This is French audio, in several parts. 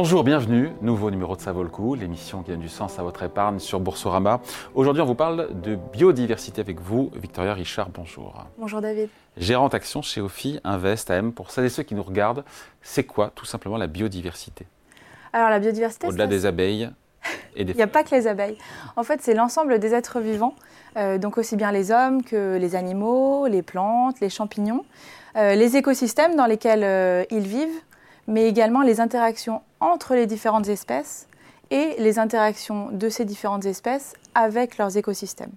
Bonjour, bienvenue, nouveau numéro de Ça vaut le coup, l'émission qui donne du sens à votre épargne sur Boursorama. Aujourd'hui, on vous parle de biodiversité avec vous, Victoria Richard, bonjour. Bonjour David. Gérante action chez OFI Invest AM. Pour celles et ceux qui nous regardent, c'est quoi tout simplement la biodiversité? Alors la biodiversité, Au-delà des abeilles et des Il n'y a pas que les abeilles. En fait, c'est l'ensemble des êtres vivants, euh, donc aussi bien les hommes que les animaux, les plantes, les champignons, euh, les écosystèmes dans lesquels euh, ils vivent, mais également les interactions entre les différentes espèces et les interactions de ces différentes espèces avec leurs écosystèmes.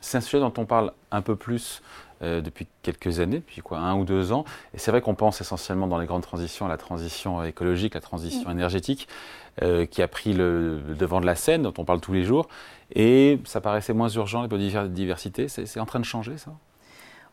C'est un sujet dont on parle un peu plus euh, depuis quelques années, depuis quoi, un ou deux ans. Et c'est vrai qu'on pense essentiellement dans les grandes transitions à la transition écologique, la transition énergétique, euh, qui a pris le, le devant de la scène, dont on parle tous les jours. Et ça paraissait moins urgent, la biodiversité. C'est en train de changer, ça?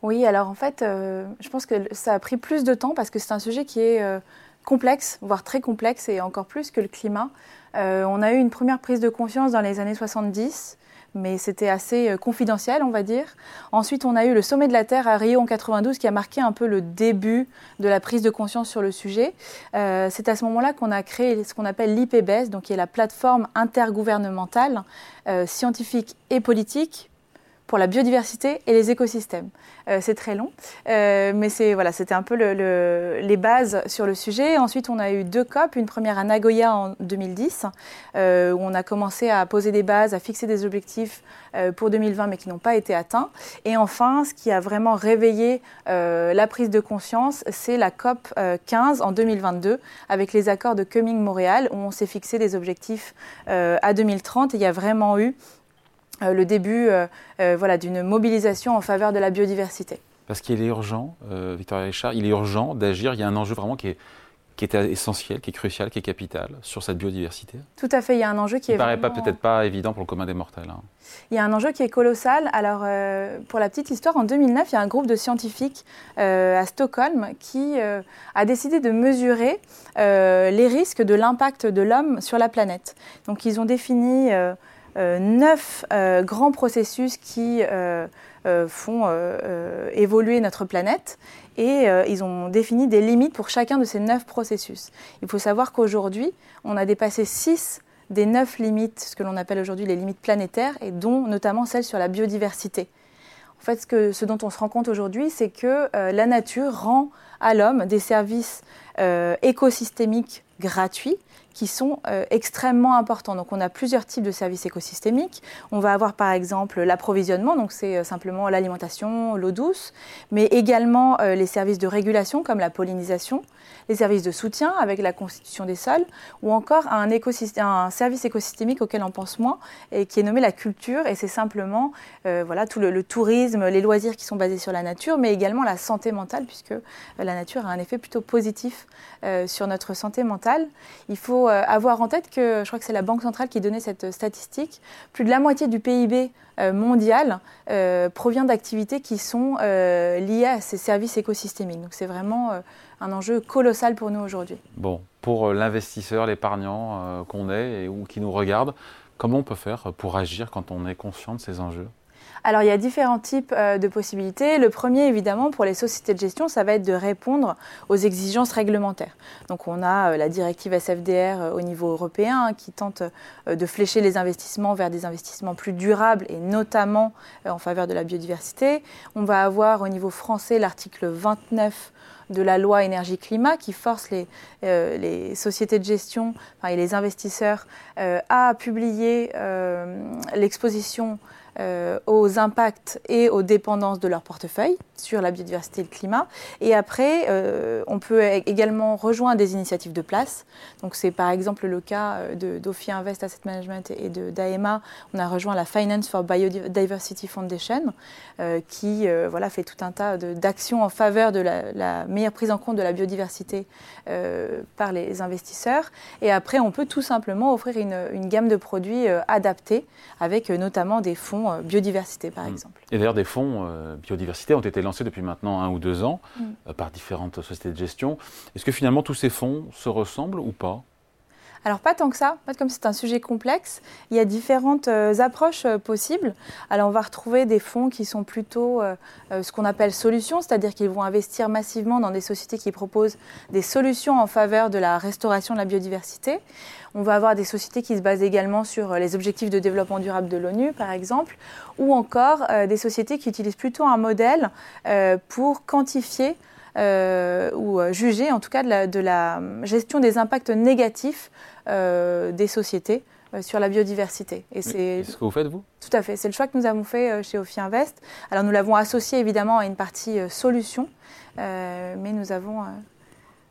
Oui, alors en fait, euh, je pense que ça a pris plus de temps parce que c'est un sujet qui est complexe, voire très complexe, et encore plus que le climat. Euh, on a eu une première prise de conscience dans les années 70, mais c'était assez euh, confidentiel, on va dire. Ensuite, on a eu le sommet de la Terre à Rio en 92 qui a marqué un peu le début de la prise de conscience sur le sujet. Euh, c'est à ce moment-là qu'on a créé ce qu'on appelle l'IPBES, donc qui est la plateforme intergouvernementale, scientifique et politique pour la biodiversité et les écosystèmes. Euh, c'est très long, euh, mais c'était un peu le, le- les bases sur le sujet. Ensuite, on a eu deux COP, une première à Nagoya en 2010, euh, où on a commencé à poser des bases, à fixer des objectifs pour 2020, mais qui n'ont pas été atteints. Et enfin, ce qui a vraiment réveillé la prise de conscience, c'est la COP euh, 15 en 2022, avec les accords de Cumming-Montréal, où on s'est fixé des objectifs à 2030. Et il y a vraiment eu le début euh, euh, voilà, d'une mobilisation en faveur de la biodiversité. Parce qu'il est urgent, euh, Victoria Richard, il est urgent d'agir. Il y a un enjeu vraiment qui est, qui est essentiel, qui est crucial, qui est capital sur cette biodiversité. Tout à fait, il y a un enjeu qui Qui est ne paraît vraiment- peut-être pas évident pour le commun des mortels. hein. Il y a un enjeu qui est colossal. Alors, euh, pour la petite histoire, en 2009, il y a un groupe de scientifiques euh, à Stockholm qui euh, a décidé de mesurer euh, les risques de l'impact de l'homme sur la planète. Donc, ils ont défini euh, euh, neuf euh, grands processus qui euh, euh, font euh, euh, évoluer notre planète et euh, ils ont défini des limites pour chacun de ces neuf processus. Il faut savoir qu'aujourd'hui, on a dépassé six des neuf limites, ce que l'on appelle aujourd'hui les limites planétaires, et dont notamment celle sur la biodiversité. En fait, ce, que- ce dont on se rend compte aujourd'hui, c'est que euh, la nature rend à l'homme des services euh, écosystémiques gratuits qui sont euh, extrêmement importants. Donc on a plusieurs types de services écosystémiques. On va avoir par exemple l'approvisionnement, donc c'est euh, simplement l'alimentation, l'eau douce, mais également les services de régulation comme la pollinisation, les services de soutien avec la constitution des sols, ou encore un, service écosystémique auquel on pense moins et qui est nommé la culture. Et c'est simplement voilà, tout le, le tourisme, les loisirs qui sont basés sur la nature, mais également la santé mentale, puisque euh, la nature a un effet plutôt positif euh, sur notre santé mentale. Il faut euh, avoir en tête que, je crois que c'est la Banque centrale qui donnait cette statistique, plus de la moitié du PIB euh, mondial provient d'activités qui sont liées à ces services écosystémiques. Donc c'est vraiment un enjeu colossal pour nous aujourd'hui. Bon, pour l'investisseur, l'épargnant qu'on est et, ou qui nous regarde, comment on peut faire pour agir quand on est conscient de ces enjeux? Alors il y a différents types euh, de possibilités. Le premier, évidemment, pour les sociétés de gestion, ça va être de répondre aux exigences réglementaires. Donc on a euh, la directive SFDR euh, au niveau européen hein, qui tente de flécher les investissements vers des investissements plus durables et notamment en faveur de la biodiversité. On va avoir au niveau français l'article 29 de la loi énergie-climat qui force les, sociétés de gestion et les investisseurs à publier l'exposition aux impacts et aux dépendances de leur portefeuille sur la biodiversité et le climat. Et après, euh, on peut également rejoindre des initiatives de place. Donc c'est par exemple le cas euh, de- d'Ophi Invest Asset Management et de d'AEMA. On a rejoint la Finance for Biodiversity Foundation euh, qui euh, voilà, fait tout un tas d'actions en faveur de la, la meilleure prise en compte de la biodiversité par les investisseurs. Et après, on peut tout simplement offrir une, une gamme de produits adaptés avec notamment des fonds biodiversité, par Mm. exemple. Et d'ailleurs, des fonds biodiversité ont été lancés depuis maintenant un ou deux ans Mm. euh, par différentes sociétés de gestion. Est-ce que finalement tous ces fonds se ressemblent ou pas? Alors pas tant que ça, comme c'est un sujet complexe. Il y a différentes euh, approches euh, possibles. Alors on va retrouver des fonds qui sont plutôt euh, ce qu'on appelle solutions, c'est-à-dire qu'ils vont investir massivement dans des sociétés qui proposent des solutions en faveur de la restauration de la biodiversité. On va avoir des sociétés qui se basent également sur les objectifs de développement durable de l'ONU, par exemple, ou encore des sociétés qui utilisent plutôt un modèle pour quantifier euh, ou euh, juger en tout cas de la, gestion des impacts négatifs euh, des sociétés sur la biodiversité. Et c'est ce que vous faites, vous? Tout à fait. C'est le choix que nous avons fait chez Ophi Invest. Alors, nous l'avons associé évidemment à une partie solution, mais nous avons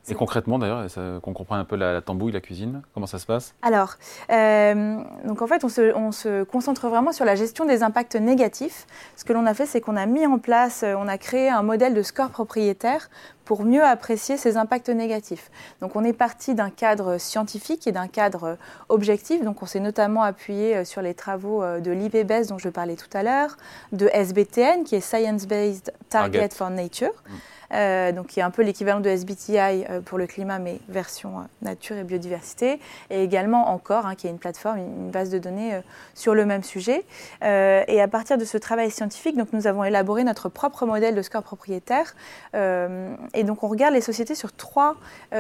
et concrètement, d'ailleurs, qu'on comprenne un peu la, tambouille, la cuisine, comment ça se passe? Alors, euh, donc en fait, on se, concentre vraiment sur la gestion des impacts négatifs. Ce que l'on a fait, c'est qu'on a mis en place, euh, on a créé un modèle de score propriétaire pour mieux apprécier ces impacts négatifs. Donc, on est parti d'un cadre scientifique et d'un cadre objectif. Donc, on s'est notamment appuyé euh, sur les travaux de l'IPBES dont je parlais tout à l'heure, de SBTN, qui est Science Based Target, for Nature. Mm. Euh, donc qui est un peu l'équivalent de SBTI euh, pour le climat, mais version euh, nature et biodiversité, et également encore, hein, qui est une plateforme, une base de données sur le même sujet. et à partir de ce travail scientifique, donc nous avons élaboré notre propre modèle de score propriétaire, et donc on regarde les sociétés sur trois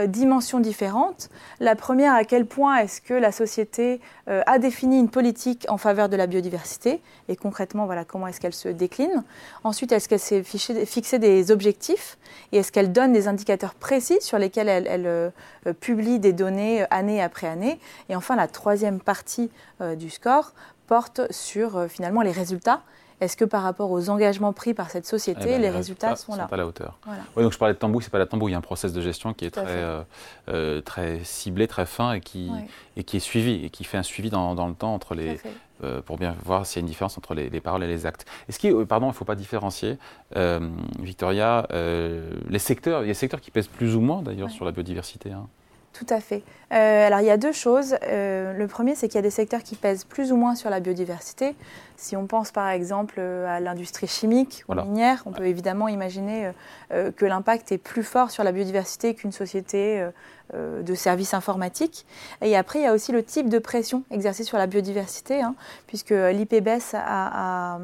dimensions différentes. La première, à quel point est-ce que la société a défini une politique en faveur de la biodiversité, et concrètement, voilà, comment est-ce qu'elle se décline? Ensuite, est-ce qu'elle s'est fixé des objectifs? Et est-ce qu'elle donne des indicateurs précis sur lesquels elle, euh, euh, publie des données euh, année après année Et enfin, la troisième partie du score porte sur finalement les résultats. Est-ce que par rapport aux engagements pris par cette société, eh ben, les, résultats, sont, là à la hauteur. donc je parlais de tambouille, c'est pas la tambouille, il y a un process de gestion qui est très, très ciblé, très fin et qui, et qui est suivi et qui fait un suivi dans, dans le temps entre les, euh, pour bien voir s'il y a une différence entre les, paroles et les actes. Est-ce qu'il, euh, pardon, il ne faut pas différencier, euh, Victoria, les secteurs, il y a des secteurs qui pèsent plus ou moins d'ailleurs sur la biodiversité. Hein. Tout à fait. alors il y a deux choses. le premier, c'est qu'il y a des secteurs qui pèsent plus ou moins sur la biodiversité. Si on pense par exemple à l'industrie chimique ou minière, on peut évidemment imaginer que l'impact est plus fort sur la biodiversité qu'une société euh, de services informatiques. Et après, il y a aussi le type de pression exercée sur la biodiversité, hein, puisque l'IPBES a,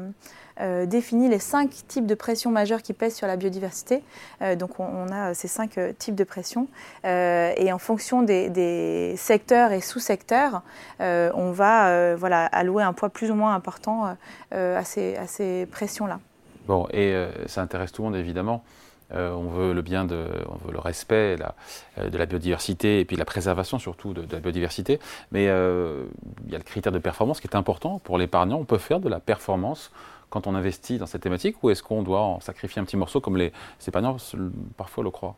euh, défini les cinq types de pression majeures qui pèsent sur la biodiversité. Euh, donc on, a ces cinq types de pression. et en fonction des, secteurs et sous-secteurs, on va voilà, allouer un poids plus ou moins important à ces, pressions-là. Bon, et ça intéresse tout le monde évidemment. Euh, on veut le bien, on veut le respect euh, de la biodiversité et puis la préservation surtout de, la biodiversité. Mais euh, il y a le critère de performance qui est important pour l'épargnant. On peut faire de la performance quand on investit dans cette thématique ou est-ce qu'on doit en sacrifier un petit morceau comme les épargnants parfois le croient?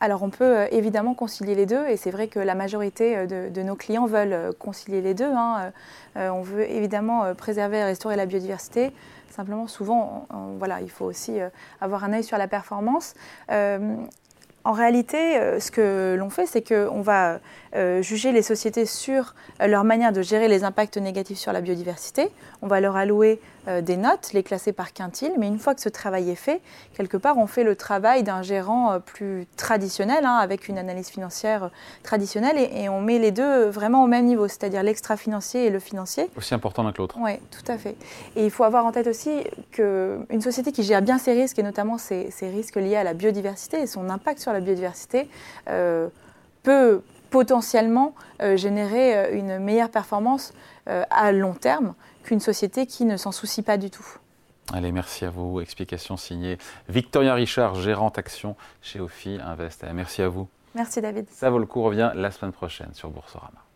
Alors on peut évidemment concilier les deux et c'est vrai que la majorité de, nos clients veulent concilier les deux. Hein. on veut évidemment préserver et restaurer la biodiversité, Simplement, souvent, voilà, il faut aussi euh, avoir un œil sur la performance. Euh, en réalité, euh, ce que l'on fait, c'est qu'on va euh, juger les sociétés sur euh, leur manière de gérer les impacts négatifs sur la biodiversité. On va leur allouer euh, des notes, les classer par quintile, mais une fois que ce travail est fait, quelque part, on fait le travail d'un gérant plus traditionnel, hein, avec une analyse financière traditionnelle, et, on met les deux vraiment au même niveau, c'est-à-dire l'extra-financier et le financier. Aussi important l'un que l'autre. Oui, tout à fait. Et il faut avoir en tête aussi qu'une société qui gère bien ses risques, et notamment ses, risques liés à la biodiversité et son impact sur la biodiversité, peut potentiellement euh, générer euh, une meilleure performance euh, à long terme qu'une société qui ne s'en soucie pas du tout. Allez, merci à vous. Explication signée Victoria Richard, gérante action chez Ophi Invest. Merci à vous. Merci David. Ça vaut le coup, revient la semaine prochaine sur Boursorama.